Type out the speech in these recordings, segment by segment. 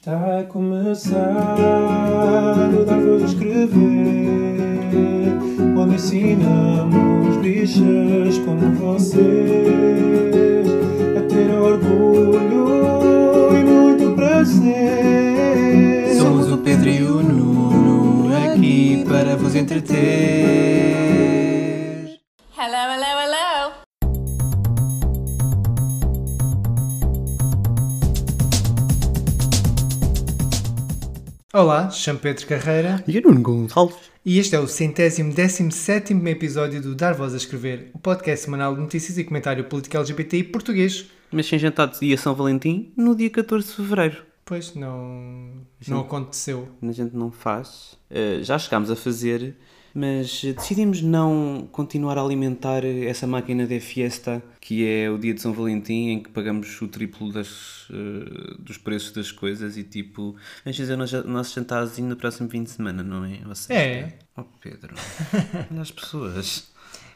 Está a começar o Dar Escrever, onde ensinamos bichas como vocês a ter orgulho e muito prazer. Somos o Pedro e o Nuno aqui para vos entreter. Olá, chamo Pedro Carreira E o Nuno Gonçalves? e este é o centésimo décimo sétimo episódio do Dar Voz a Escrever, o podcast semanal de notícias e comentário político LGBTI português. Mas sem jantar de dia São Valentim no dia 14 de Fevereiro. Pois, não, não aconteceu. A gente não faz. Eh, já chegámos a fazer, mas decidimos não continuar a alimentar essa máquina de fiesta que é o dia de São Valentim em que pagamos o triplo das, eh, dos preços das coisas e tipo, vamos fazer o nosso- jantarzinho no próximo fim de semana, não é? Seja, É. Oh Pedro, olha as pessoas.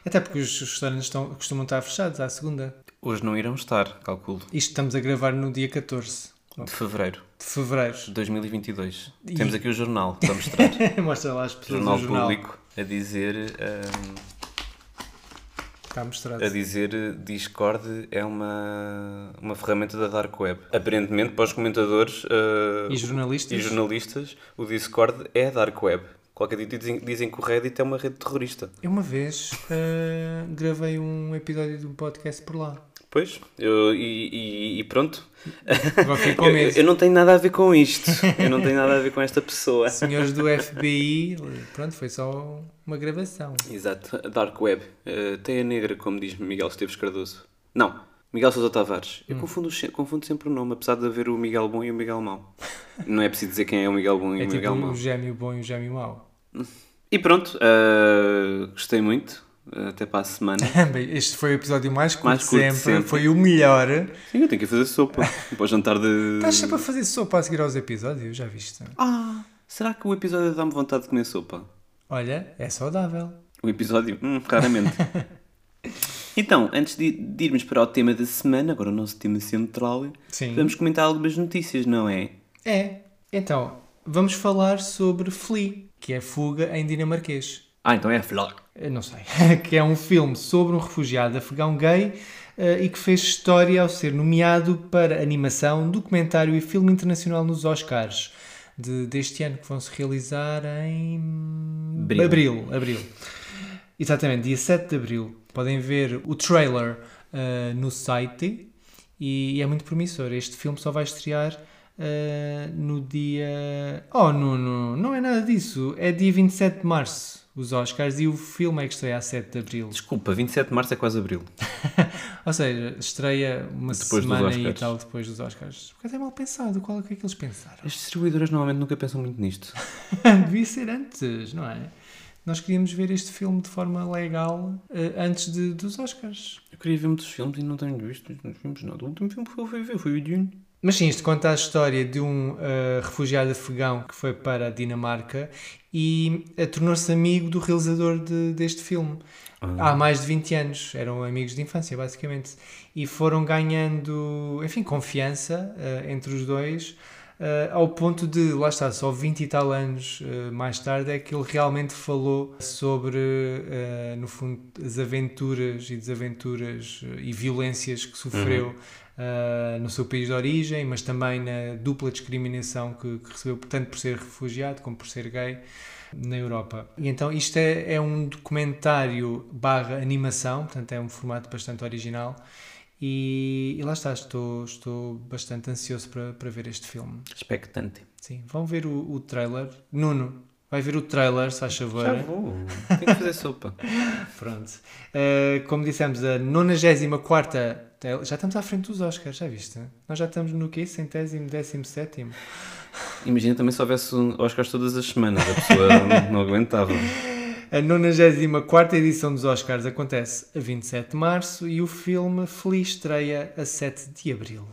Até porque os restaurantes estão, costumam estar fechados à segunda. Hoje não irão estar, calculo, Isto estamos a gravar no dia 14 de Fevereiro de Fevereiro. de 2022. E- Temos aqui o jornal para mostrar. Mostra lá as pessoas jornal jornal. público a dizer ahm, Está mostrado. a dizer Discord é uma, uma ferramenta da Dark Web. Aparentemente, para os comentadores ah, E jornalistas? e jornalistas, o Discord é Dark Web. Qualquer dia dizem, dizem que o Reddit é uma rede terrorista. Eu uma vez ah, gravei um episódio de um podcast por lá. Pois, eu- e, e- e pronto. Eu, eu não tenho nada a ver com isto. Eu não tenho nada a ver com esta pessoa. Senhores do FBI, pronto, foi só uma gravação. Exato, Dark Web. Uh, tem a negra, como diz Miguel Esteves Cardoso. Não, Miguel Sousa Tavares. Hum. Eu confundo, se- confundo sempre o nome, apesar de haver o Miguel Bom e o Miguel Mau. Não é preciso dizer quem é o Miguel Bom e É o tipo Miguel Mau. o gêmeo bom e o gêmeo mau. E pronto, uh, gostei muito. Uh, até para a semana. Bem, este foi o episódio mais curto, Mais de curto sempre. sempre. Foi o melhor. Sim, eu tenho que fazer sopa. para o jantar de. Estás sempre a fazer sopa a seguir aos episódios, já viste? Ah, será que o episódio dá-me vontade de comer sopa? Olha, é saudável. O episódio? Hum, raramente. então, antes de, de irmos para o tema da semana, agora o nosso tema central, Sim. vamos comentar algumas notícias, não é? É. Então, vamos falar sobre Flea, que é Fuga em dinamarquês. Ah, então é. Eu não sei. que é um filme sobre um refugiado afegão gay eh, e que fez história ao ser nomeado para animação, documentário e filme internacional nos Oscars de- deste ano, que vão se realizar em Abril. abril. abril. Exatamente, dia 7 de abril. Podem ver o trailer eh, no site e, é muito promissor. Este filme só vai estrear eh, no dia. Oh, não, não, não é nada disso. É dia 27 de março, os Oscars, e o filme é que estreia a 7 de abril. Desculpa, 27 de março é quase abril. Ou seja, estreia uma Depois semana e tal depois dos Oscars. Porque até mal pensado, qual é que é que eles pensaram? As distribuidoras normalmente nunca pensam muito nisto. Devia ser antes, não é? Nós queríamos ver este filme de forma legal eh, antes de, dos Oscars. Eu queria ver muitos filmes e não tenho visto os filmes nada. O último filme que eu fui ver foi o Dune. Mas sim, isto conta a história de um eh, refugiado afegão que foi para a Dinamarca e eh, tornou-se amigo do realizador de- deste filme. Há mais de 20 anos, eram amigos de infância, basicamente. E foram ganhando, enfim, confiança eh, entre os dois, eh, ao ponto de, lá está, só 20 e tal anos eh, mais tarde é que ele realmente falou sobre, eh, no fundo, as aventuras e desaventuras e violências que sofreu eh, no seu país de origem, mas também na dupla discriminação que, que recebeu, tanto por ser refugiado como por ser gay na Europa. E então isto é, é um documentário barra animação, portanto é um formato bastante original e, e lá está, estou, estou bastante ansioso para, para ver este filme. Expectante. Sim, vão ver o, o trailer. Nuno, vai ver o trailer, se faz favor. Já vou. Tenho que fazer sopa. Pronto. Uh, como dissemos, a 94 já estamos à frente dos Oscars, já viste? Nós já estamos no quê? Centésimo, décimo, sétimo. Imagina também se houvesse Oscars todas as semanas. A pessoa não, não aguentava. A 94 edição dos Oscars acontece a 27 de março e o filme Feliz estreia a 7 de abril.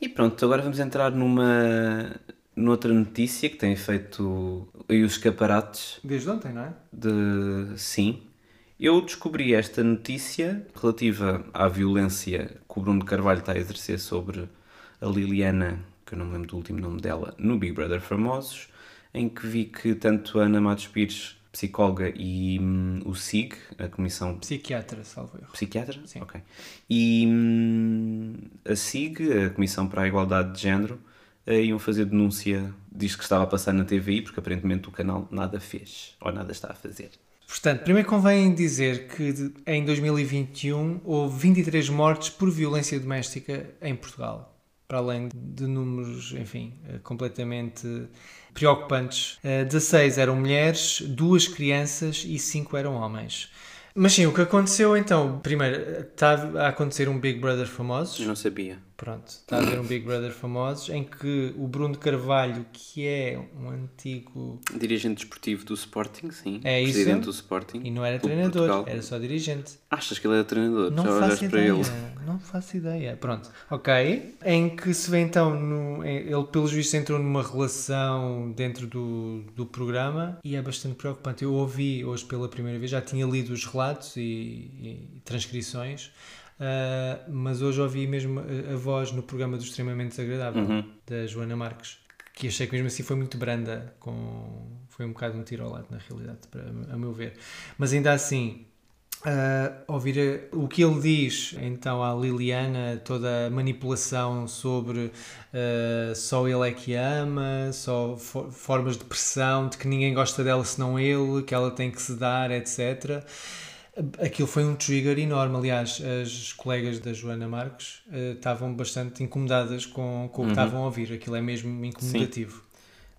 E pronto, agora vamos entrar numa noutra notícia que tem feito aí os escaparates Desde ontem, não é? de sim. Eu descobri esta notícia relativa à violência que o Bruno Carvalho está a exercer sobre a Liliana que eu não me lembro do último nome dela, no Big Brother Famosos, em que vi que tanto a Ana Matos Pires, psicóloga, e hum, o SIG, a Comissão Psiquiatra, salvo erro. Psiquiatra? Sim. Ok. E hum, a SIG, a Comissão para a Igualdade de Género, eh, iam fazer denúncia disto que estava a passar na TVI, porque aparentemente o canal nada fez, ou nada está a fazer. Portanto, primeiro convém dizer que em 2021 houve 23 mortes por violência doméstica em Portugal. Para além de números, enfim, eh, completamente preocupantes. Eh, 16 eram mulheres, duas crianças e 5 eram homens. Mas sim, o que aconteceu então? Primeiro, está a acontecer um Big Brother famosos. Eu não sabia. Pronto, está a haver um Big Brother famosos em que o Bruno Carvalho, que é um antigo. Dirigente desportivo do Sporting, sim. É isso. Presidente do Sporting. E não era treinador, era só dirigente. Achas que ele era treinador? Não Já faço ideia. Não faço ideia. Pronto. Ok. Em que se vê então, no, ele pelos vistos entrou numa relação dentro do, do programa e é bastante preocupante. Eu ouvi hoje pela primeira vez, já tinha lido os relatos e, e transcrições, ah, mas hoje ouvi mesmo a, voz no programa do Extremamente Desagradável, Uhum. da Joana Marques, que achei que mesmo assim foi muito branda, com, foi um bocado um tiro ao lado na realidade, para, a meu ver. Mas ainda assim, Uh, ouvir uh, o que ele diz então à Liliana, toda a manipulação sobre uh, só ele é que ama, só fo- formas de pressão, de que ninguém gosta dela senão ele, que ela tem que se dar, etc. Aquilo foi um trigger enorme. Aliás, as colegas da Joana Marques uh, estavam bastante incomodadas com, com o que estavam a ouvir. Aquilo é mesmo incomodativo.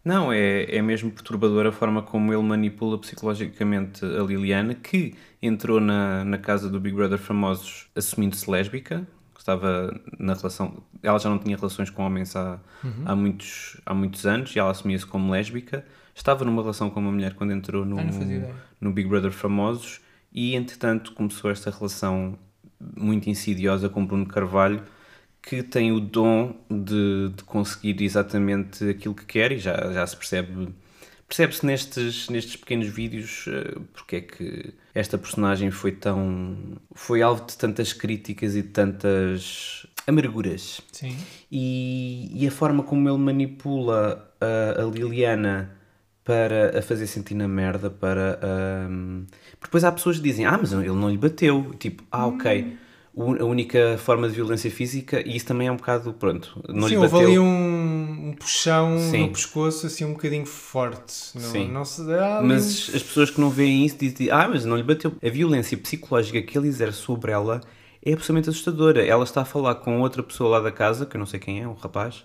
Não, é, é mesmo perturbador a forma como ele manipula psicologicamente a Liliana, que entrou na, na casa do Big Brother Famosos assumindo-se lésbica, que estava na relação. Ela já não tinha relações com homens há, há, muitos, há muitos anos e ela assumia-se como lésbica. Estava numa relação com uma mulher quando entrou no, Ah, no Big Brother Famosos e, entretanto, começou esta relação muito insidiosa com Bruno Carvalho, que tem o dom de, de conseguir exatamente aquilo que quer e já, já se percebe. Percebe-se nestes, nestes pequenos vídeos eh, porque é que esta personagem foi tão. foi alvo de tantas críticas e de tantas amarguras. Sim. E, e a forma como ele manipula a, a Liliana para a fazer sentir na merda, para. porque depois há pessoas que dizem: Ah, mas ele não lhe bateu. Tipo, ah, ok. O- A única forma de violência física, e isso também é um bocado. Pronto, não Sim, lhe houve bateu. ali um, um puxão Sim. no pescoço, assim, um bocadinho forte. Não, Sim. não se dá Mas as pessoas que não veem isso dizem: Ah, mas não lhe bateu. A violência psicológica que ele exerce sobre ela é absolutamente assustadora. Ela está a falar com outra pessoa lá da casa, que eu não sei quem é, um rapaz,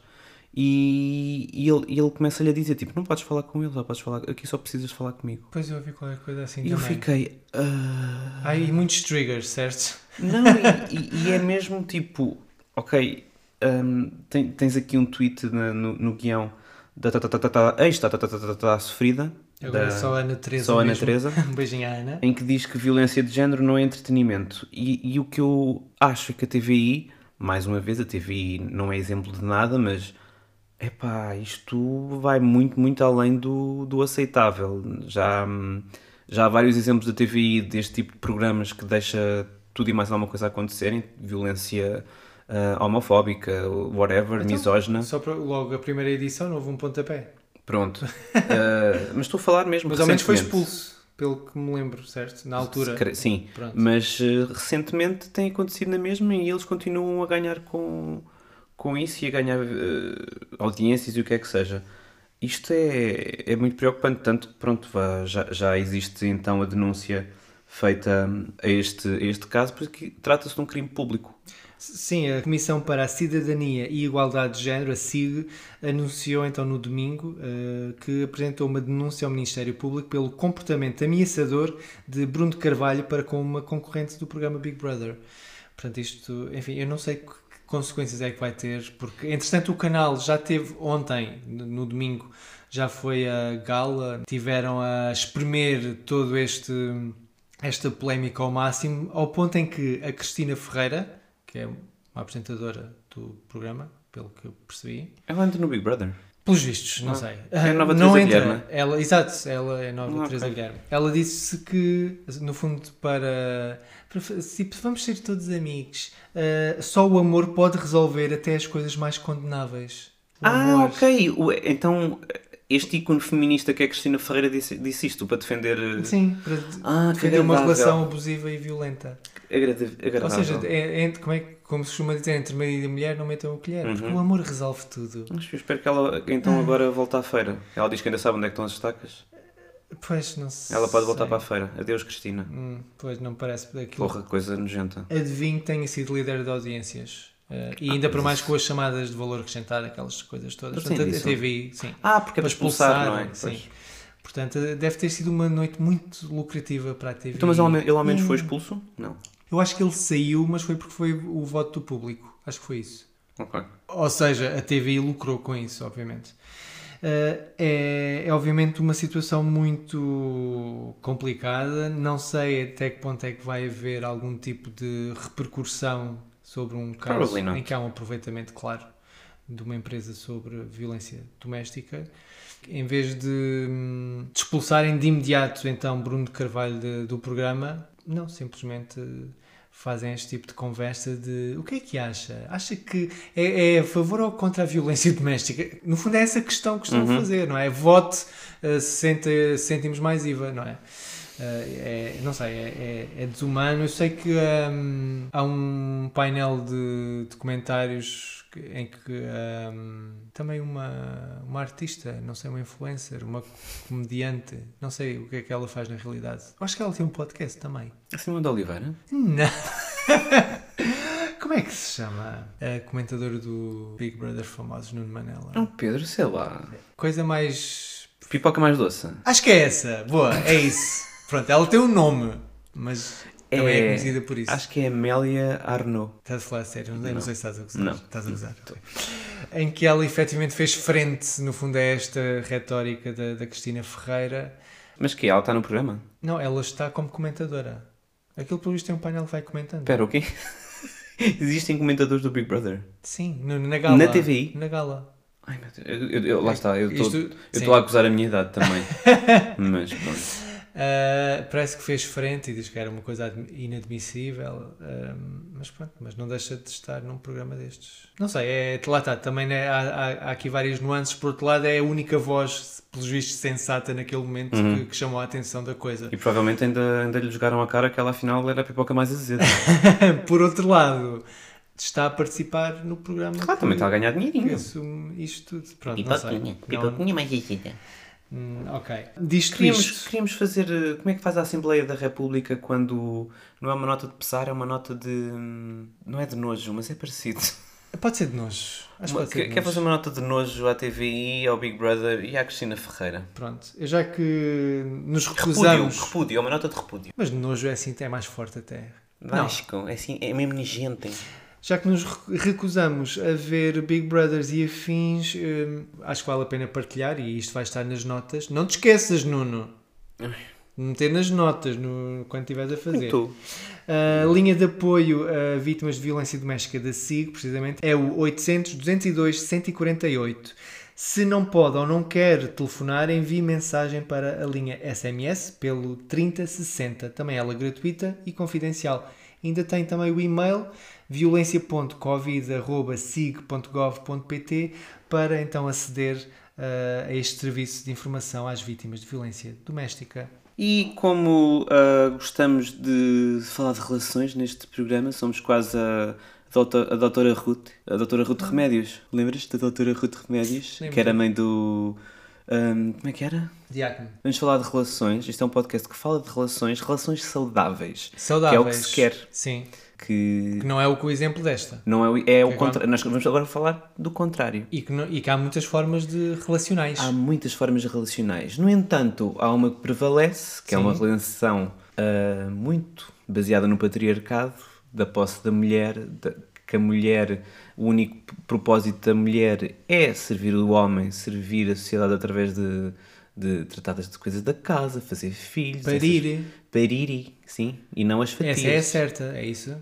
e, e ele, ele começa-lhe a dizer: Tipo, não podes falar com ele, só podes falar, aqui só precisas falar comigo. Depois eu ouvi qualquer coisa assim E eu também. fiquei. "Ah." Há aí muitos triggers, certo? Não, e, e- e é mesmo tipo, ok, hum, tem- tens aqui um tweet na- no, no guião da ta- ta- ta- ta- ta- ex ta- ta- ta- ta- ta- ta- sofrida, Agora da- só a Ana Teresa. só a Ana. Teresa. Um beijinho à Ana. em que diz que violência de género não é entretenimento. E, e o que eu acho é que a TVI, mais uma vez, a TVI não é exemplo de nada, mas epá, isto vai muito, muito além do, do aceitável. Já, já há vários exemplos da TVI deste tipo de programas que deixa tudo e mais alguma coisa acontecerem, violência ah, homofóbica, whatever, misógina. Só para, logo a primeira edição não houve um pontapé. Pronto. Ah, mas estou a falar mesmo Mas ao menos foi expulso, pelo que me lembro, certo? Na altura. Sim, Pronto. mas eh, recentemente tem acontecido na mesma e eles continuam a ganhar com, com isso e a ganhar eh, audiências e o que é que seja. Isto é, é muito preocupante, tanto que pronto, já, já existe então a denúncia feita a este, a este caso, porque trata-se de um crime público. Sim, a Comissão para a Cidadania e Igualdade de Género, a CIG, anunciou então no domingo eh, que apresentou uma denúncia ao Ministério Público pelo comportamento ameaçador de Bruno Carvalho para com uma concorrente do programa Big Brother. Portanto, isto, enfim, eu não sei consequências é que vai ter, porque entretanto o canal já teve ontem, no domingo, já foi a gala, tiveram a espremer todo este esta polémica ao máximo, ao ponto em que a Cristina Ferreira, que é uma apresentadora do programa, pelo que eu percebi, Ela entra no Big Brother. Pelos vistos, não Ah, sei. é a nova não Teresa entra. Guilherme. Ela, exato, ela é a nova Ah, Teresa ok. Guilherme. Ela disse que, no fundo, para, para tipo, vamos ser todos amigos, ah, só o amor pode resolver até as coisas mais condenáveis. O Ah, amor. ok. Então, este ícone feminista que é Cristina Ferreira disse, disse isto para defender. eh, Sim, para Ah, defender uma agradável. relação abusiva e violenta. agrada- Ou agradável. seja, é, é- como, é, que- como se costuma dizer, entre marido e mulher não metam o colher, porque Uhum. o amor resolve tudo. Mas eu espero que ela então Ah. agora volte à feira. Ela diz que ainda sabe onde é que estão as estacas. Pois, não sei. Ela pode voltar para a feira. Adeus, Cristina. Hum, pois, não parece daquilo. Porra, coisa nojenta. Adivinho que tenha sido líder de audiências. Eh, e ainda por mais com as chamadas de valor acrescentado, aquelas coisas todas. Portanto, a, a disso. TVI, sim. Ah, porque é para expulsar, não é? sim. Pois. Portanto, deve ter sido uma noite muito lucrativa para a TVI. Então, mas ele, ele ao menos foi Hum. expulso? Não. Eu acho que ele saiu, mas foi porque foi o voto do público. Acho que foi isso. Ok. Ou seja, a TVI lucrou com isso, obviamente. Uh, é, é obviamente uma situação muito complicada. Não sei até que ponto é que vai haver algum tipo de repercussão sobre um caso em que há um aproveitamento claro de uma empresa sobre violência doméstica. Em vez de, hum, de expulsarem de imediato então Bruno de Carvalho de- do programa, não, simplesmente fazem este tipo de conversa de o que é que acha? Acha que é, é a favor ou contra a violência doméstica? No fundo é essa questão que estão a fazer, não é? Vote uh, 60 cêntimos mais IVA, não é? Uh, é, não sei, é, é- é desumano. Eu sei que hum, há um painel de, de comentários que- em que hum, também uma, uma artista, não sei, uma influencer, uma comediante, não sei o que é que ela faz na realidade. Acho que ela tem um podcast também. Acima de Oliveira? Não. Como é que se chama a comentadora do Big Brother famosos, Nuno Manela? Não, Pedro, sei lá. Coisa mais. Pipoca mais doce. Acho que é essa. Boa, é isso. Pronto, ela tem um nome, mas também é, É, conhecida por isso. Acho que é Amélia Arnaud. Estás a falar a sério? Não, não sei se estás a gozar. Não. Estás a gozar. Em que ela efetivamente fez frente, no fundo, a esta retórica da, da Cristina Ferreira. Mas que ela está no programa? Não, ela está como comentadora. Aquilo, pelo visto, tem um painel que vai comentando. Espera, o quê? Existem comentadores do Big Brother? Sim, no- na gala. Na TVI? Na gala. Ai, meu Deus. Eu, eu- eu- lá está, eu estou a acusar a minha idade também. Mas pronto. Uh, parece que fez frente e diz que era uma coisa admi- inadmissível, um, mas pronto, mas não deixa de estar num programa destes. Não sei, é, lá está, também né, há, há, há aqui várias nuances. Por outro lado, é a única voz, pelos vistos, sensata naquele momento Uhum. que, que chamou a atenção da coisa. E provavelmente ainda, ainda lhe jogaram a cara que ela afinal era a pipoca mais azeda. Por outro lado, está a participar no programa. Claro, também está a ganhar dinheirinho. assume isto tudo. Pronto, não Pipoquinha, sei. Não- pipoquinha mais azeda. Hum, ok. Disto Queríamos, isto. queríamos fazer. eh, Como é que faz a Assembleia da República quando não é uma nota de pesar, é uma nota de. hum, Não é de nojo, mas é parecido. Pode ser de nojo. Acho Uma- Quer de quer nojo. fazer uma nota de nojo à TVI, ao Big Brother e à Cristina Ferreira? Pronto, eu já que nos Repúdio, recusamos. repúdio, é uma nota de repúdio. Mas nojo é assim, é mais forte até. Vasco, é assim, é mesmo nojento. Já que nos re- recusamos a ver Big Brothers e afins, hum, acho que vale a pena partilhar e isto vai estar nas notas. Não te esqueças, Nuno. Meter nas notas no, quando estiveres a fazer. A linha de apoio a vítimas de violência doméstica da SIG, precisamente, é o 800 202 148. Se não pode ou não quer telefonar, envie mensagem para a linha SMS pelo 3060, também ela gratuita e confidencial. Ainda tem também o e-mail violência.covid.sig.gov.pt para então aceder uh, a este serviço de informação às vítimas de violência doméstica. E como ah, gostamos de falar de relações neste programa, somos quase a, a doutora Ruth, a doutora Ruth Remédios. Lembras da doutora Ruth Remédios? Lembro. Que era mãe do... ahm, como é que era? Diácono. Vamos falar de relações. Isto é um podcast que fala de relações, relações saudáveis. Saudáveis. Que é o que se quer. Sim. Que Que não é o, o exemplo desta. não é, o- é o é contrário. Nós vamos agora falar do contrário. E que, não- e que há muitas formas de relacionais. Há muitas formas relacionais. No entanto, há uma que prevalece, que é Sim. uma relação ah, muito baseada no patriarcado, da posse da mulher, da- que a mulher, o único propósito da mulher é servir o homem, servir a sociedade através de, de tratar das coisas da casa, fazer filhos. Parir. essas- Parir, sim. E não as fatias. Essa é a certa, é isso?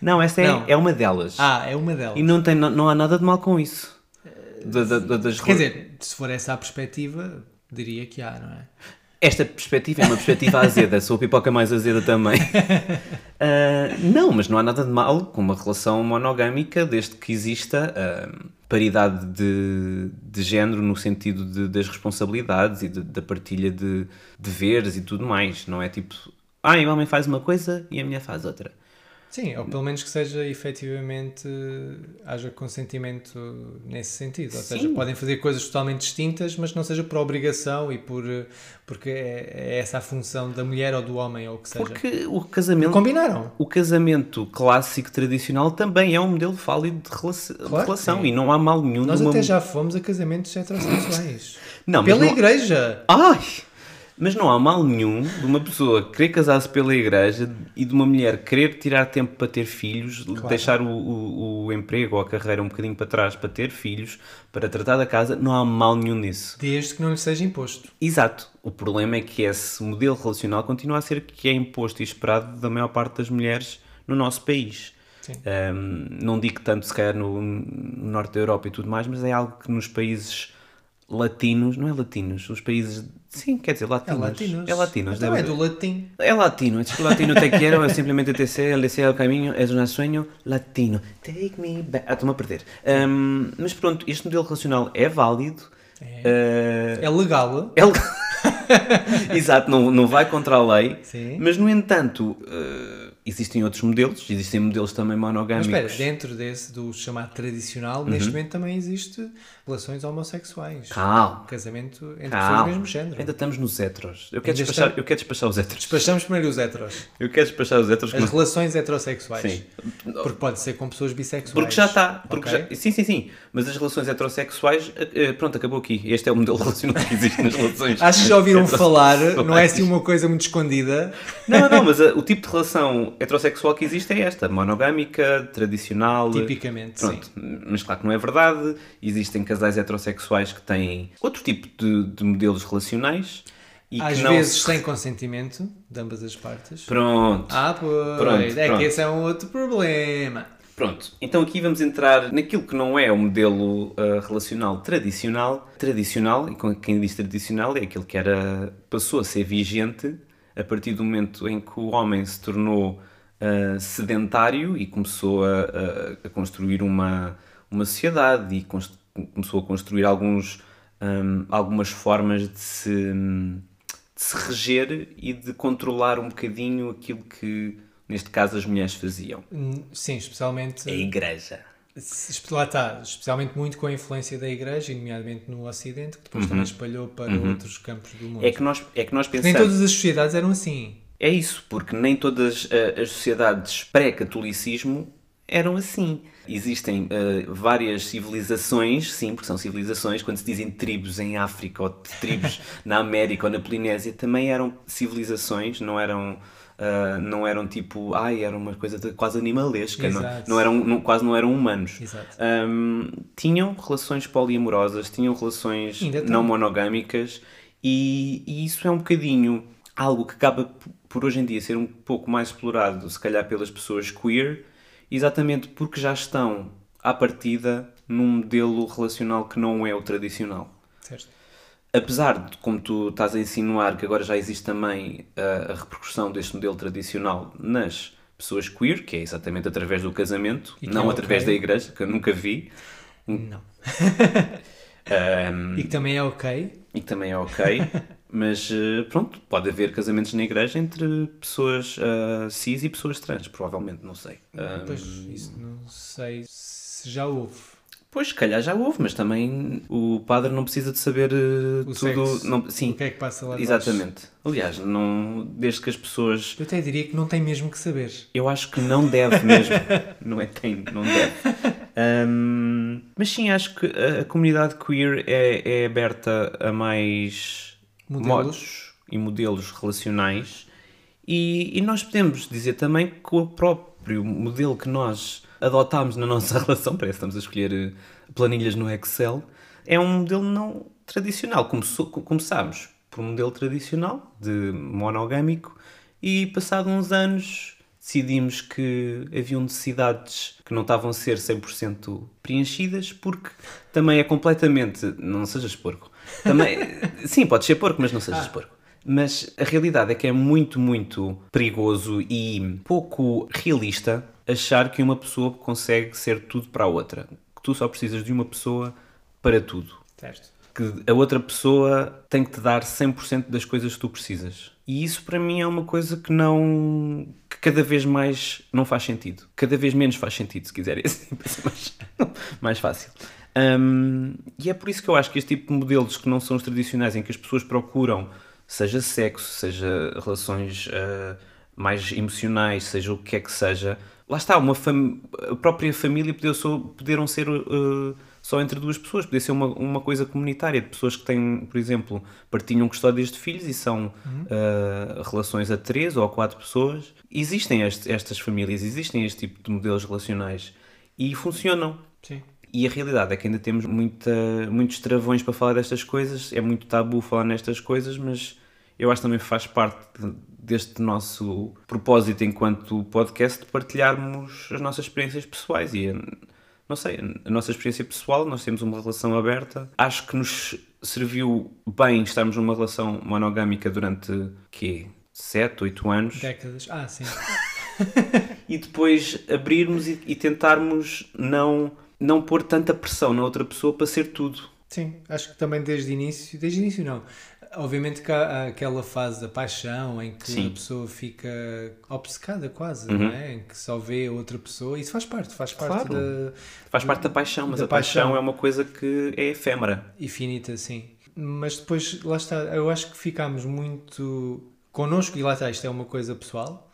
Não, essa é, Não. é uma delas. Ah, é uma delas. E não, tem, não, não há nada de mal com isso. Da- da- da- das Quer dizer, se for essa a perspectiva, diria que há, não é? Esta perspectiva é uma perspectiva azeda, sou a pipoca mais azeda também. Ah, não, mas não há nada de mal com uma relação monogâmica desde que exista ah, paridade de, de género no sentido de- das responsabilidades e de- da partilha de deveres e tudo mais. Não é tipo, ah, o homem faz uma coisa e a mulher faz outra. Sim, ou pelo menos que seja efetivamente haja consentimento nesse sentido. Ou seja, Sim. podem fazer coisas totalmente distintas, mas não seja por obrigação e por porque é, é essa a função da mulher ou do homem ou o que seja. Porque o casamento. Combinaram. O casamento clássico tradicional também é um modelo válido de relação, Claro relação e não há mal nenhum Nós de uma até já fomos a casamentos heterossexuais. Não, mas Pela não- igreja. Ai! Mas não há mal nenhum de uma pessoa querer casar-se pela igreja e de uma mulher querer tirar tempo para ter filhos, deixar o, o, o emprego ou a carreira um bocadinho para trás para ter filhos, para tratar da casa, não há mal nenhum nisso. Desde que não lhe seja imposto. Exato. O problema é que esse modelo relacional continua a ser que é imposto e esperado da maior parte das mulheres no nosso país. Sim. Um, não digo tanto se calhar no, no norte da Europa e tudo mais, mas é algo que nos países latinos, não é latinos, os países, sim, quer dizer É latinos. latinos. É latinos. Então é deve- do latim. é latino, es que latino te quiero, es simplemente te sé, el deseo, el camino, es un sueño latino. Take me back. Ah, estou-me a perder. Um, mas pronto, este modelo relacional é válido. Uh, É legal. é legal. Exato, não, não vai contra a lei. Sim. Mas, no entanto, eh, existem outros modelos. Existem modelos também Mas monogâmicos. espera, dentro desse do chamado tradicional, Uhum. neste momento também existe relações homossexuais. Calma. Casamento entre pessoas Calma. do mesmo género. Ainda estamos nos heteros. Eu quero, Ainda despachar, está- eu quero despachar os heteros. Despachamos primeiro os heteros. Eu quero despachar os heteros. As não- relações heterossexuais. Sim. Porque pode ser com pessoas bissexuais. Porque já está. Porque Ok? já- Sim, sim, sim. Mas as relações heterossexuais, eh, eh, pronto, acabou aqui. Este é o modelo relacional que existe nas relações. Acho que já ouviram falar, não é assim uma coisa muito escondida. Não, não, mas eh, o tipo de relação heterossexual que existe é esta: monogâmica, tradicional. Tipicamente, Pronto, mas claro que não é verdade. Existem casais heterossexuais que têm outro tipo de, de modelos relacionais e Às vezes se- sem consentimento de ambas as partes. Pronto. Ah, pois. Pronto, é pronto. que esse é um outro problema. Pronto, então aqui vamos entrar naquilo que não é o modelo ah, relacional tradicional. Tradicional, e com quem diz tradicional é aquele que era, passou a ser vigente a partir do momento em que o homem se tornou ah, sedentário e começou a, a- a construir uma, uma sociedade e começou a construir alguns, hum, algumas formas de se, de se reger e de controlar um bocadinho aquilo que, neste caso, as mulheres faziam. Hum, Sim, especialmente. A igreja. Lá está, especialmente muito com a influência da Igreja, e nomeadamente no Ocidente, que depois também espalhou para outros campos do mundo. Uhum. É que nós, é que nós Nem pensamos. todas as sociedades eram assim. É isso, porque nem todas ah, as sociedades pré-catolicismo eram assim. Existem ah, várias civilizações, sim, porque são civilizações, quando se dizem tribos em África ou tribos na América ou na Polinésia, também eram civilizações, não eram. ah, não eram tipo, ai, era uma coisa quase animalesca, não, não eram, não- quase não eram humanos. Ahm, tinham relações poliamorosas, tinham relações não monogâmicas e, e isso é um bocadinho algo que acaba por hoje em dia ser um pouco mais explorado, se calhar pelas pessoas queer, exatamente porque já estão à partida num modelo relacional que não é o tradicional. Certo? Apesar de, como tu estás a insinuar, que agora já existe também a, a repercussão deste modelo tradicional nas pessoas queer, que é exatamente através do casamento, E não é através ok. da igreja, que eu nunca vi, Não. ahm, E que também é ok. e que também é ok, mas eh, pronto, pode haver casamentos na igreja entre pessoas ah, cis e pessoas trans, provavelmente, não sei. Pois, isso não sei se já houve. Pois, se calhar já houve, mas também o padre não precisa de saber eh, tudo. sexo, não- sim, o que é que passa lá exatamente. Aliás, não, desde que as pessoas Eu até diria que não tem mesmo que saber. Eu acho que não deve mesmo. não é tem, não deve. Ahm, mas sim, acho que a, a comunidade queer é, é aberta a mais Modelos. e modelos relacionais. E, e nós podemos dizer também que o próprio modelo que nós adotámos na nossa relação, parece que estamos a escolher eh, planilhas no Excel, é um modelo não tradicional. Começou, co- começámos por um modelo tradicional, de monogâmico, e passado uns anos decidimos que haviam necessidades que não estavam a ser 100% preenchidas, porque também é completamente. Não sejas porco. Também, sim, podes ser porco, mas não sejas porco. Mas a realidade é que é muito, muito perigoso e pouco realista achar que uma pessoa consegue ser tudo para a outra. Que tu só precisas de uma pessoa para tudo. Certo. Que a outra pessoa tem que te dar 100% das coisas que tu precisas. E isso para mim é uma coisa que não. que cada vez mais não faz sentido. Cada vez menos faz sentido, se quiserem assim, para ser mais, mais fácil. Um, e é por isso que eu acho que este tipo de modelos que não são os tradicionais, em que as pessoas procuram, seja sexo, seja relações uh, mais emocionais, seja o que é que seja, lá está, uma a própria família poder poderam ser uh, só entre duas pessoas, podia ser uma, uma coisa comunitária, de pessoas que têm, por exemplo, partilham custódias de filhos e são uhum. uh, relações a três ou a quatro pessoas. Existem este, estas famílias, existem este tipo de modelos relacionais e funcionam. Sim. E a realidade é que ainda temos muita, muitos travões para falar destas coisas, é muito tabu falar nestas coisas, mas eu acho que também faz parte deste nosso propósito enquanto podcast de partilharmos as nossas experiências pessoais e não sei, a nossa experiência pessoal, nós temos uma relação aberta. Acho que nos serviu bem estarmos numa relação monogâmica durante quê? 7, 8 anos. Décadas. Ah, sim. e depois abrirmos e, e tentarmos não não pôr tanta pressão na outra pessoa para ser tudo. Sim, acho que também desde o início, desde o início não, obviamente que há aquela fase da paixão em que Sim. a pessoa fica obcecada quase, uhum. não é? Em que só vê outra pessoa, isso faz parte, faz parte claro. da... Faz parte da paixão, mas da a paixão. paixão é uma coisa que é efêmera. E finita, sim. Mas depois, lá está, eu acho que ficámos muito connosco, e lá está, isto é uma coisa pessoal,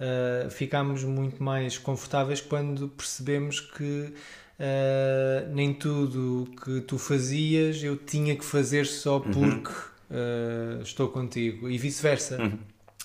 uh, ficámos muito mais confortáveis quando percebemos que uh, nem tudo que tu fazias eu tinha que fazer só uhum. Uh, estou contigo e vice-versa. Uhum.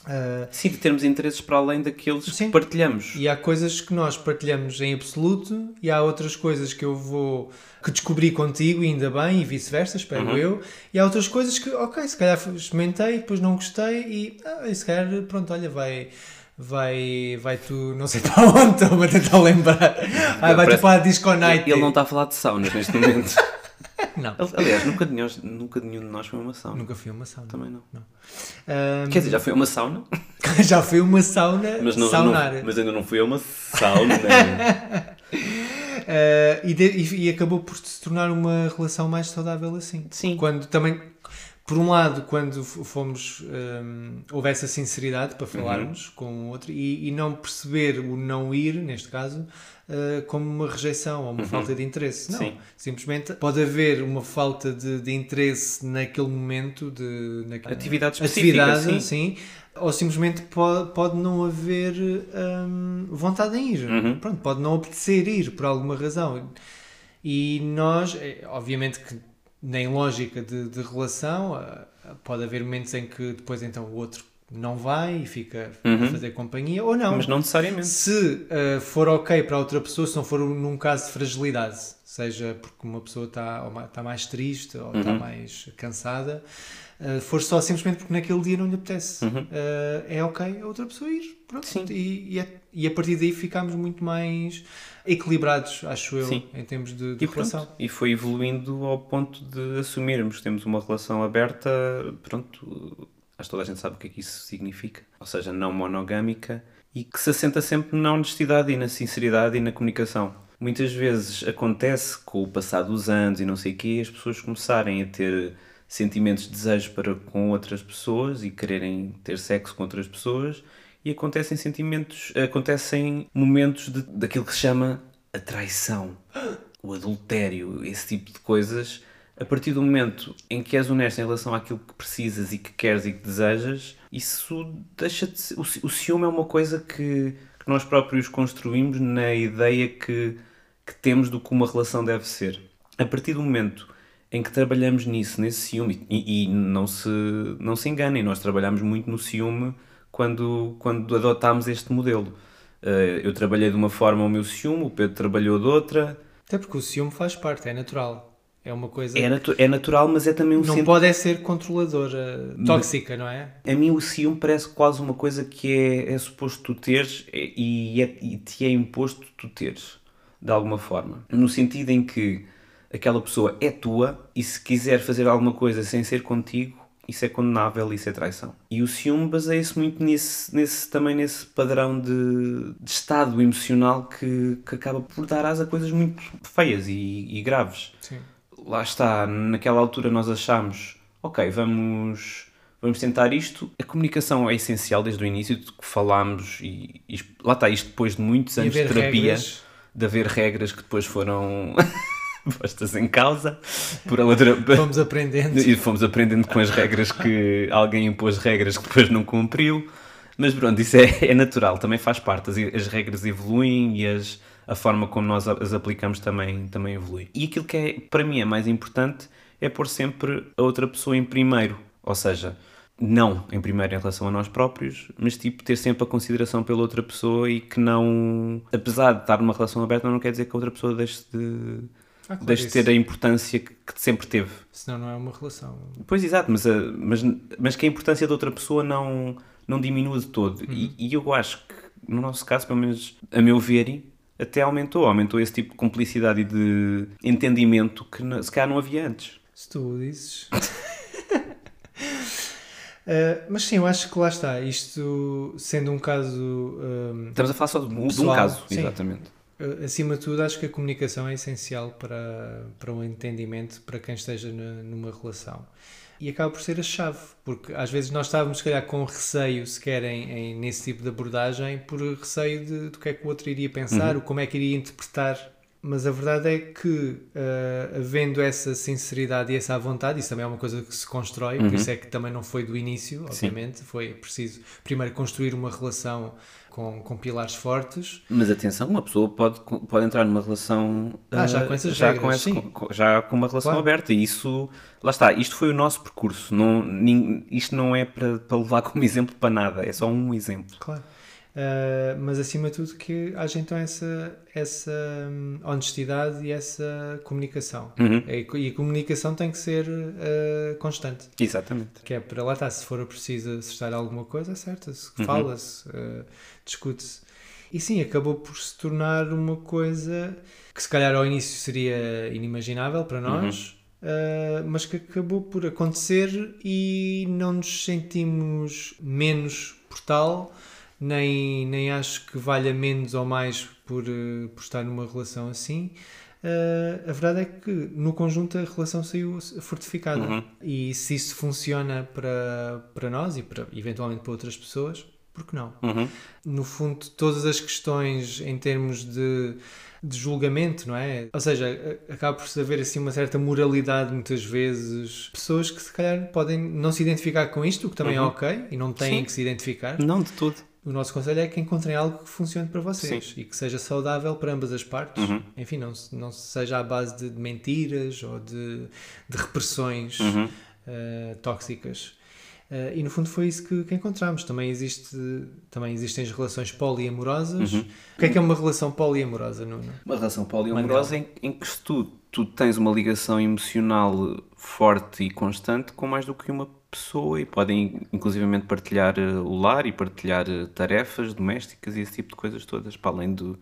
Uh, Sim, de termos interesses para além daqueles sim. que partilhamos. E há coisas que nós partilhamos em absoluto e há outras coisas que eu vou que descobri contigo e ainda bem e vice-versa, espero uhum. eu. E há outras coisas que, ok, se calhar experimentei, depois não gostei e, ah, e se calhar, pronto, olha, vai vai, vai tu, não sei para onde, estou a tentar lembrar. Ah, vai tu para a Disco Night. Ele não está a falar de saunas neste momento. não. Aliás, nunca, nunca nenhum de nós foi uma sauna. Nunca fui uma sauna. Também não. não. Um... Quer dizer, já foi uma sauna? já foi uma sauna mas não, saunar. Não, mas ainda não fui a uma sauna. uh, e, de, e, e, acabou por se tornar uma relação mais saudável assim. Sim. Quando também por um lado, quando fomos, um, houve essa sinceridade para falarmos uhum. com o outro e, e, não perceber o não ir, neste caso, uh, como uma rejeição ou uma uhum. falta de interesse. Não, Sim. simplesmente pode haver uma falta de, de interesse naquele momento, de naquela atividade específica, atividade, sim. sim. ou simplesmente pode, pode não haver um, vontade em ir. Uhum. Pronto, pode não apetecer ir por alguma razão. E nós, é, obviamente que nem lógica de, de relação. Ah, pode haver momentos em que depois então o outro não vai e fica uhum. a fazer companhia, ou não. Mas não necessariamente. Se uh, for ok para outra pessoa, se não for num caso de fragilidade, seja porque uma pessoa está, está mais triste ou uhum. está mais cansada, uh, for só simplesmente porque naquele dia não lhe apetece, uhum. uh, é ok a outra pessoa ir. Pronto. E, e, é, e a partir daí ficamos muito mais equilibrados, acho eu, Sim. em termos de, de e relação. Pronto, e foi evoluindo ao ponto de assumirmos que temos uma relação aberta, pronto, acho que toda a gente sabe o que é que isso significa, ou seja, não monogâmica e que se assenta sempre na honestidade e na sinceridade e na comunicação. Muitas vezes acontece com o passar dos anos e não sei o quê, as pessoas começarem a ter sentimentos de desejo para com outras pessoas e quererem ter sexo com outras pessoas e acontecem sentimentos, acontecem momentos de, daquilo que se chama a traição, o adultério, esse tipo de coisas. A partir do momento em que és honesto em relação àquilo que precisas e que queres e que desejas, isso deixa de ser. O, ciúme é uma coisa que, que nós próprios construímos na ideia que, que temos do que uma relação deve ser. A partir do momento em que trabalhamos nisso, nesse ciúme, e, e não, se, não se enganem, nós trabalhamos muito no ciúme quando, quando adotámos este modelo. Uh, eu trabalhei de uma forma o meu ciúme, o Pedro trabalhou de outra. Até porque o ciúme faz parte, é natural. É uma coisa. É, natu é natural, mas é também um Não pode é ser controladora, tóxica, não é? A mim o ciúme parece quase uma coisa que é, é suposto tu teres e, é, e te é imposto tu teres, de alguma forma. No sentido em que aquela pessoa é tua e se quiser fazer alguma coisa sem ser contigo, isso é condenável, isso é traição. E o ciúme baseia-se muito nesse, nesse, também nesse padrão de, de estado emocional que, que acaba por dar asa a coisas muito feias e, e graves. Sim. Lá está, naquela altura nós achamos, ok, vamos, vamos tentar isto. A comunicação é essencial desde o início, de que falámos, e, e lá está, isto depois de muitos anos de terapia, regras. de haver regras que depois foram postas em causa por outra. Vamos aprendendo. E fomos aprendendo com as regras que alguém impôs regras que depois não cumpriu. Mas pronto, isso é, é natural, também faz parte. As, as regras evoluem e as, a forma como nós as aplicamos também, também evolui. E aquilo que é, para mim é mais importante é pôr sempre a outra pessoa em primeiro. Ou seja, não em primeiro em relação a nós próprios, mas tipo ter sempre a consideração pela outra pessoa e que não, apesar de estar numa relação aberta, não quer dizer que a outra pessoa deixe de, Ah, claro, deixe de ter a importância que, que sempre teve. Senão não é uma relação. Pois, exato, mas, a- mas, mas que a importância da outra pessoa não, não diminua de todo. Uhum. E, e eu acho que, no nosso caso, pelo menos a meu ver, até aumentou. Aumentou esse tipo de cumplicidade e de entendimento que não- se calhar não havia antes. Se tu o dizes. Uh, mas sim, eu acho que lá está. Isto sendo um caso. um, Estamos a falar só de, um- de um caso, sim. exatamente. Uh, Acima de tudo, acho que a comunicação é essencial para, para o entendimento para quem esteja na- numa relação. E acaba por ser a chave, porque às vezes nós estávamos, se calhar, com receio, se querem, em, nesse tipo de abordagem, por receio de, do que é que o outro iria pensar, ou como é que iria interpretar. Mas a verdade é que, uh, havendo essa sinceridade e essa vontade, isso também é uma coisa que se constrói, por isso é que também não foi do início, obviamente, foi preciso primeiro construir uma relação com, com pilares fortes. Mas atenção, uma pessoa pode, pode entrar numa relação Ah, já com essas já regras, com esse- sim. com- já com uma relação Claro. aberta e isso lá está, isto foi o nosso percurso não, isto não é para, para levar como exemplo para nada, é só um exemplo Claro. Uh, mas acima de tudo que haja então essa, essa hum, honestidade e essa comunicação. Uhum. E, e a comunicação tem que ser uh, constante. exatamente Que é para lá estar, se for preciso acertar alguma coisa, acerta-se, Uhum. fala-se, uh, discute-se. E sim, acabou por se tornar uma coisa que se calhar ao início seria inimaginável para nós, uh, mas que acabou por acontecer e não nos sentimos menos por tal, nem, nem acho que valha menos ou mais por, uh, por estar numa relação assim. Uh, a verdade é que no conjunto a relação saiu fortificada Uhum. e se isso funciona para, para nós e para, eventualmente para outras pessoas, por que não? Uhum. no fundo, todas as questões em termos de, de julgamento, não é? Ou seja, acaba por se haver assim uma certa moralidade muitas vezes. Pessoas que se calhar podem não se identificar com isto, o que também é Uhum. ok, e não têm Sim. que se identificar. não de tudo O nosso conselho é que encontrem algo que funcione para vocês e que seja saudável para ambas as partes. Uhum. Enfim, não, não seja à base de, mentiras ou de, de repressões Uhum. eh, tóxicas. Eh, e no fundo foi isso que, que encontramos. Também, existe, também existem as relações poliamorosas. Uhum. O que é que é uma relação poliamorosa, Nuno? uma relação poliamorosa em, em que se tu, tu tens uma ligação emocional forte e constante com mais do que uma pessoa e podem inclusivamente partilhar eh, o lar e partilhar eh, tarefas domésticas e esse tipo de coisas todas, para além do,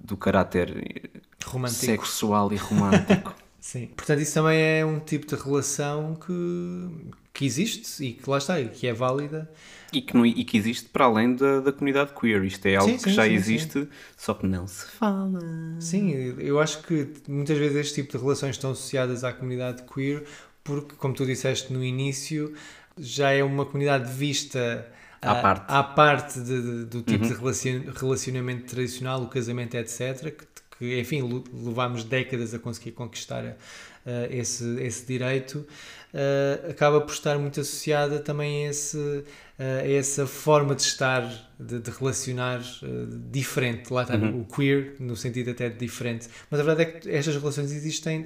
do caráter Romântico. sexual e romântico. Sim. Portanto, isso também é um tipo de relação que, que existe e que lá está, e que é válida. e, que não, e que existe para além da, da comunidade queer. Isto é algo Sim, que sim, já sim, existe, só que não se fala. Sim, eu acho que muitas vezes este tipo de relações estão associadas à comunidade queer porque, como tu disseste no início, já é uma comunidade vista À parte. à parte de- de- do tipo de relacion- relacionamento tradicional, o casamento, etc. Que, que, enfim, levámos décadas a conseguir conquistar ah, esse, esse direito, ah, acaba por estar muito associada também a, esse, ah, a essa forma de estar, de, de relacionar diferente. Lá está Uhum. o queer, no sentido até de diferente. Mas a verdade é que estas relações existem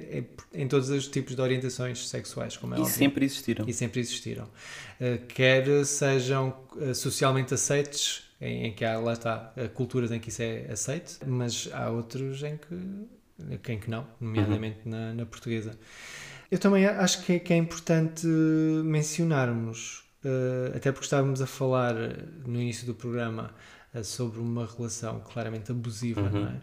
em, em todos os tipos de orientações sexuais, como é E óbvio. sempre existiram. E sempre existiram. Uh, quer sejam uh, socialmente aceites, em, em que há, lá está, uh, culturas em que isso é aceite, mas há outros em que, em que não, nomeadamente na, na portuguesa. Eu também acho que é, que é importante mencionarmos, uh, até porque estávamos a falar uh, no início do programa uh, sobre uma relação claramente abusiva, não é?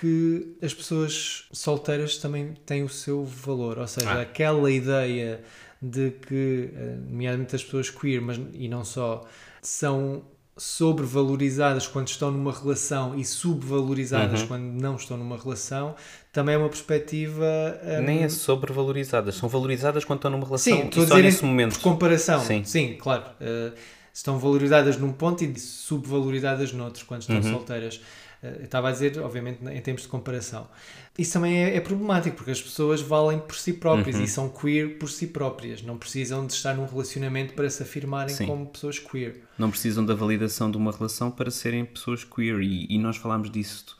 que as pessoas solteiras também têm o seu valor, ou seja, Ah. aquela ideia de que, eh, nomeadamente as pessoas queer, mas e não só, são sobrevalorizadas quando estão numa relação e subvalorizadas Uhum. quando não estão numa relação, também é uma perspectiva. hum, Nem é sobrevalorizadas, são valorizadas quando estão numa relação Sim, e só nesse momento. por comparação. Sim. Sim, claro. Uh, estão valorizadas num ponto e subvalorizadas noutro quando Uhum. estão solteiras. Uh, eu estava a dizer, obviamente, em termos de comparação. Isso também é, é problemático porque as pessoas valem por si próprias Uhum. e são queer por si próprias. Não precisam de estar num relacionamento para se afirmarem Sim. como pessoas queer. Não precisam da validação de uma relação para serem pessoas queer e, e nós falámos disso.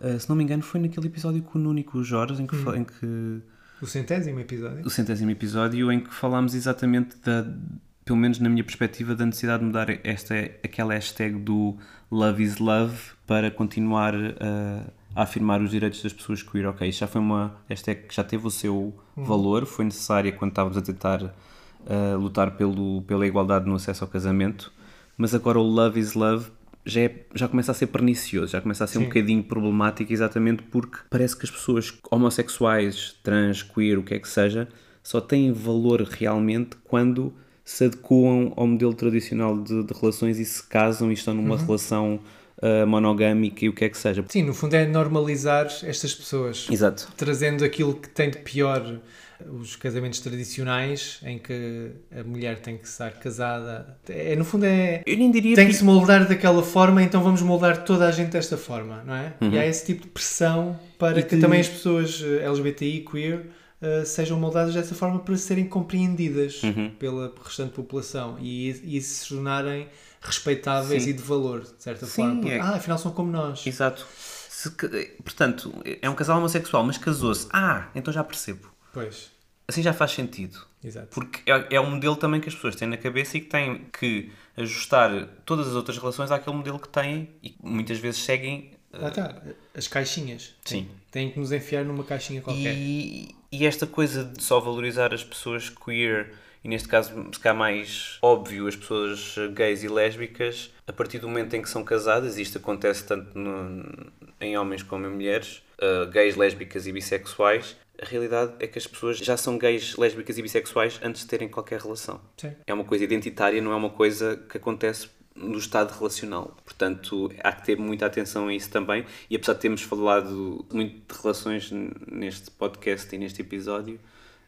uh, se não me engano, foi naquele episódio com o Nuno e com o Jorge, em que, Hum. fa- em que O centésimo episódio. o centésimo episódio em que falámos exatamente da, pelo menos na minha perspectiva, da necessidade de mudar esta, aquela hashtag do Love is Love para continuar a, a afirmar os direitos das pessoas queer. Ok, isto já foi uma hashtag que já teve o seu valor, foi necessária quando estávamos a tentar uh, lutar pelo, pela igualdade no acesso ao casamento, mas agora o Love is Love já, é- já começa a ser pernicioso, já começa a ser um Sim. bocadinho problemático exatamente porque parece que as pessoas homossexuais, trans, queer, o que é que seja, só têm valor realmente quando se adequam ao modelo tradicional de, de relações e se casam e estão numa Uhum. relação ah, monogâmica e o que é que seja. Sim, no fundo é normalizar estas pessoas. Exato. trazendo aquilo que tem de pior os casamentos tradicionais em que a mulher tem que estar casada é, no fundo é Eu nem diria tem que que se moldar daquela forma então vamos moldar toda a gente desta forma não é? Uhum. e há esse tipo de pressão para E que de- também as pessoas eh, LGBTI queer eh, sejam moldadas dessa forma para serem compreendidas Uhum. pela restante população e, e se tornarem respeitáveis Sim. e de valor de certa Sim, forma porque, é- ah afinal são como nós Exato. Se portanto, é um casal homossexual, mas casou-se. Ah, então já percebo. pois Assim já faz sentido. exato Porque é, é um modelo também que as pessoas têm na cabeça e que têm que ajustar todas as outras relações àquele modelo que têm e muitas vezes seguem. Lá está, as caixinhas. Sim. Têm que nos enfiar numa caixinha qualquer. E, e esta coisa de só valorizar as pessoas queer, e neste caso, se calhar mais óbvio, as pessoas gays e lésbicas, a partir do momento em que são casadas, isto acontece tanto no- em homens como em mulheres, uh, gays, lésbicas e bissexuais, a realidade é que as pessoas já são gays, lésbicas e bissexuais antes de terem qualquer relação. Sim. É uma coisa identitária, não é uma coisa que acontece no estado relacional. Portanto, há que ter muita atenção a isso também. E apesar de termos falado muito de relações neste podcast e neste episódio,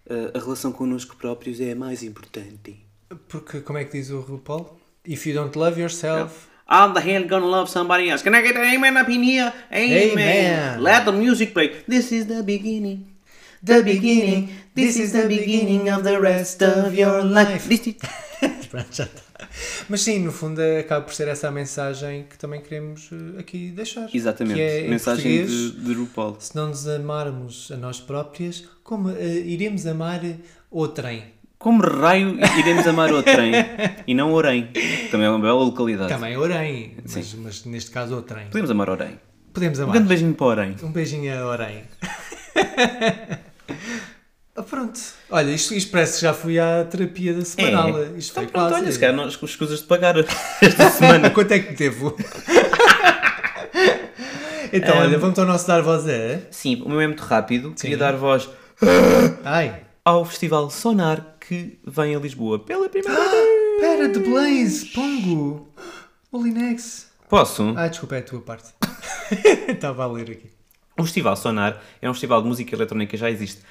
eh, a relação connosco próprios é a mais importante. Porque, como é que diz o RuPaul? If you don't love yourself, How the hell gonna love somebody else? Can I get an amen up in here? Amen. Amen. Let the music play. This is the beginning. The beginning. This is the beginning of the rest of your life. Pronto, já está. Mas sim, no fundo acaba por ser essa a mensagem que também queremos eh, aqui deixar. Exatamente. Que é, em Mensagem de, de RuPaul. Se não nos amarmos a nós próprias, como eh, iremos amar outrem? Como raio iremos amar o trem e não Orem? Também é uma bela localidade. Também orem, mas, mas neste caso outrem. Podemos amar Orem. Podemos Um amar. grande beijinho para Orem. Um beijinho a Orem. Ah, pronto. Olha, isto, isto parece que já fui à terapia da semanal. Isto Então foi pronto, quase. olha, se calhar com escusas de pagar esta semana. Quanto é que devo? então, olha, vamos ao nosso dar voz é? Sim, o meu é muito rápido. Queria Sim. dar voz Ai. ao Festival Sonar que vem a Lisboa pela primeira vez. Pera, The Blaze, Pongo, Molinex. Posso? Ah, desculpa, é a tua parte. Estava a ler aqui. O Festival Sonar é um festival de música eletrónica que já existe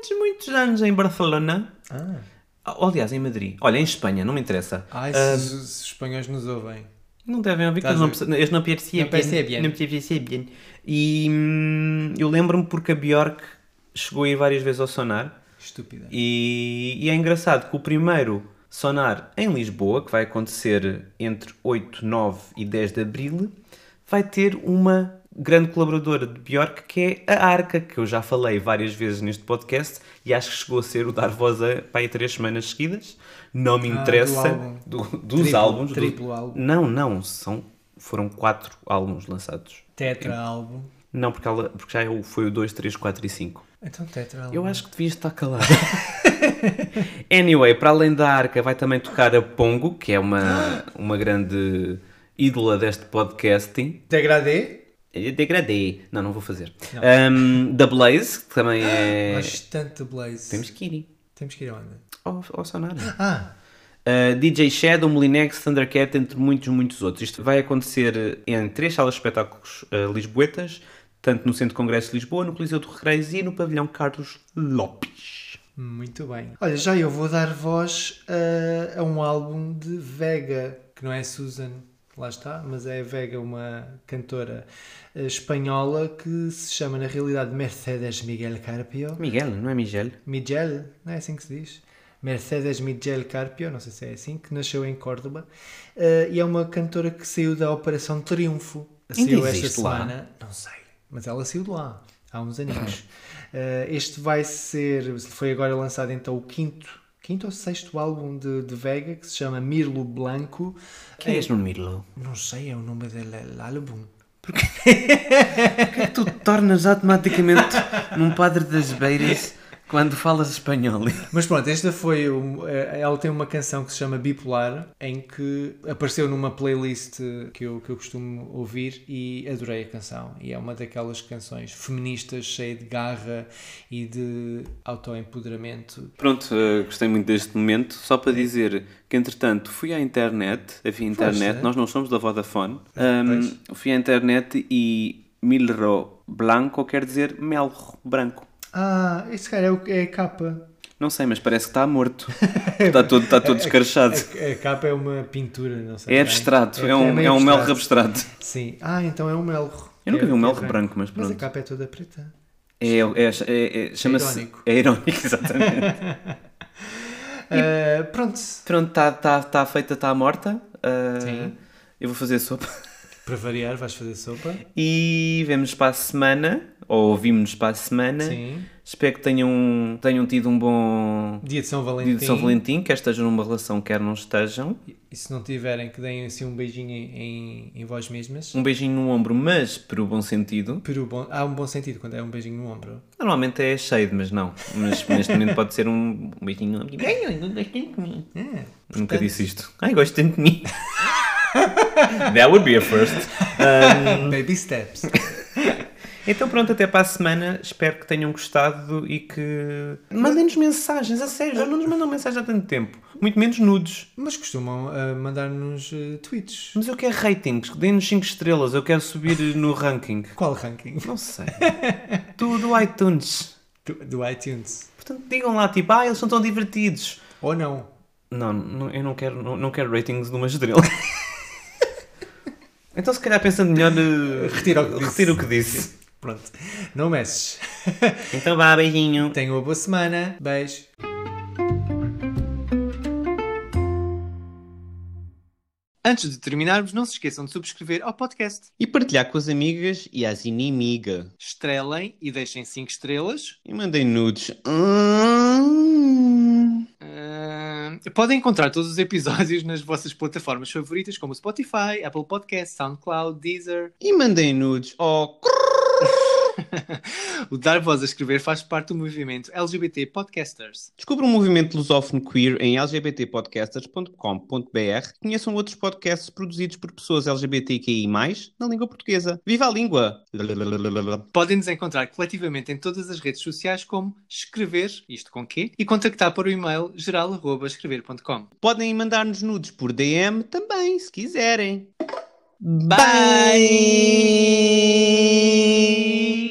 muitos, muitos anos em Barcelona. Ah. Aliás, em Madrid. Olha, em Espanha, não me interessa. Ai, Ah, se, os espanhóis nos ouvem. Não devem ouvir, porque eles não, eles não percebem. Não percebem. Não percebem. E hum, eu lembro-me porque a Bjork chegou a ir várias vezes ao Sonar. Estúpida. E, e é engraçado que o primeiro Sonar em Lisboa, que vai acontecer entre 8, 9 e 10 de Abril, vai ter uma grande colaboradora de Bjork, que é a Arca, que eu já falei várias vezes neste podcast e acho que chegou a ser o dar voz a para aí três semanas seguidas. Não me Ah, do interessa álbum. do- dos Triplo- álbuns. do- triplo álbum. Não, não, são, foram quatro álbuns lançados. Tetra álbum. Não, porque, ela, porque já é foi o 2, 3, 4 e 5. Então, Tetra álbum. Eu acho que devias estar calado. anyway, para além da Arca, vai também tocar a Pongo, que é uma, uma grande ídola deste podcasting. Degradê. Degradei. Não, não vou fazer. Um, da Blaze, que também é. Gosto tanto de Blaze. Temos que ir. Temos que ir aonde? Ao, ao Sonar. Ah, Uh, DJ Shadow, Molinex, Thundercat, entre muitos, muitos outros. Isto vai acontecer em três salas de espetáculos uh, lisboetas, tanto no Centro de Congresso de Lisboa, no Coliseu do Recreios e no Pavilhão Carlos Lopes. muito bem. Olha, já eu vou dar voz a, a um álbum de Vega, que não é Susan, lá está, mas é Vega, uma cantora eh, espanhola que se chama na realidade Mercedes Miguel Carpio. Miguel, não é Miguel? Miguel, não é assim que se diz? Mercedes Miguel Carpio, não sei se é assim, que nasceu em Córdoba eh, e é uma cantora que saiu da Operação Triunfo. Saiu esta existe lá? semana, não sei, mas ela saiu de lá há uns aninhos. Eh, este vai ser, foi agora lançado então o quinto, quinto ou sexto álbum de, de Vega que se chama Mirlo Blanco. Quem é este Nuno Mirlo? Não sei, é o nome do álbum. Porquê que tu tornas automaticamente num padre das beiras quando falas espanhol? Mas pronto, esta foi. um- eh, ela tem uma canção que se chama Bipolar, em que apareceu numa playlist que eu, que eu costumo ouvir e adorei a canção. E é uma daquelas canções feministas, cheia de garra e de autoempoderamento. Pronto, eh, gostei muito deste momento. Só para dizer que, entretanto, fui à internet, havia internet, Foste? nós não somos da Vodafone. Ahm, fui à internet e Milro Blanco quer dizer melro branco. Ah, esse cara é, o, é a capa. Não sei, mas parece que está morto. está todo, está todo descarchado. A, a capa é uma pintura, não sei. É bem. abstrato, é, um, meio é um melro abstrato. Sim. Ah, então é um melro. Eu nunca É- vi um é melro branco, mas Mas a pronto. capa é toda preta. É, é, é, é- chama-se. irónico. É irónico, exatamente. Ah, pronto. Pronto, está tá, tá feita, está morta. Ah, Sim. Eu vou fazer sopa. Para variar, vais fazer sopa. E vemos para a semana, ou ouvimos-nos para a semana. Sim. Espero que tenham, tenham tido um bom Dia de São Valentim. dia de São Valentim, quer estejam numa relação, quer não estejam. E se não tiverem, que deem assim um beijinho em, em, vós mesmas. Um beijinho no ombro, mas para o bom sentido. Pero bom, há um bom sentido quando é um beijinho no ombro. Normalmente é cheio, mas não. Mas neste momento pode ser um beijinho no ombro. Ai, eu gosto tanto de mim. Nunca disse isto. Ai, gosto tanto de mim. That would be a first. Baby steps. Então pronto, até para a semana. Espero que tenham gostado e que mandem-nos mensagens, a sério, já não nos mandam mensagem há tanto tempo. Muito menos nudes. Mas costumam ah, mandar-nos ah, tweets. Mas eu quero ratings, deem-nos 5 estrelas, eu quero subir no ranking. Qual ranking? Não sei. Do, do iTunes. Do, do iTunes. Portanto, digam lá, tipo, ah, eles são tão divertidos. Ou não? Não, não eu não quero, não, não quero ratings de uma estrela. Então, se calhar, pensando melhor, eh, Retira o que disse. retiro o que disse. Pronto. Não messes. Então vá, beijinho. Tenham uma boa semana. Beijo. Antes de terminarmos, não se esqueçam de subscrever ao podcast. E partilhar com as amigas e as inimigas. Estrelem e deixem 5 estrelas. E mandem nudes. Hum. Podem encontrar todos os episódios nas vossas plataformas favoritas, como Spotify, Apple Podcasts, SoundCloud, Deezer. E mandem nudes. Oh, O Dar Voz a Escrever faz parte do movimento LGBT Podcasters. Descubra o movimento lusófono queer em lgbtpodcasters.com.br. Conheçam outros podcasts produzidos por pessoas LGBTQI+, na língua portuguesa. Viva a língua! Podem nos encontrar coletivamente em todas as redes sociais como escrever, isto com quê, e contactar por o e-mail geral.escrever.com. Podem mandar-nos nudes por DM também, se quiserem. Bye. Bye.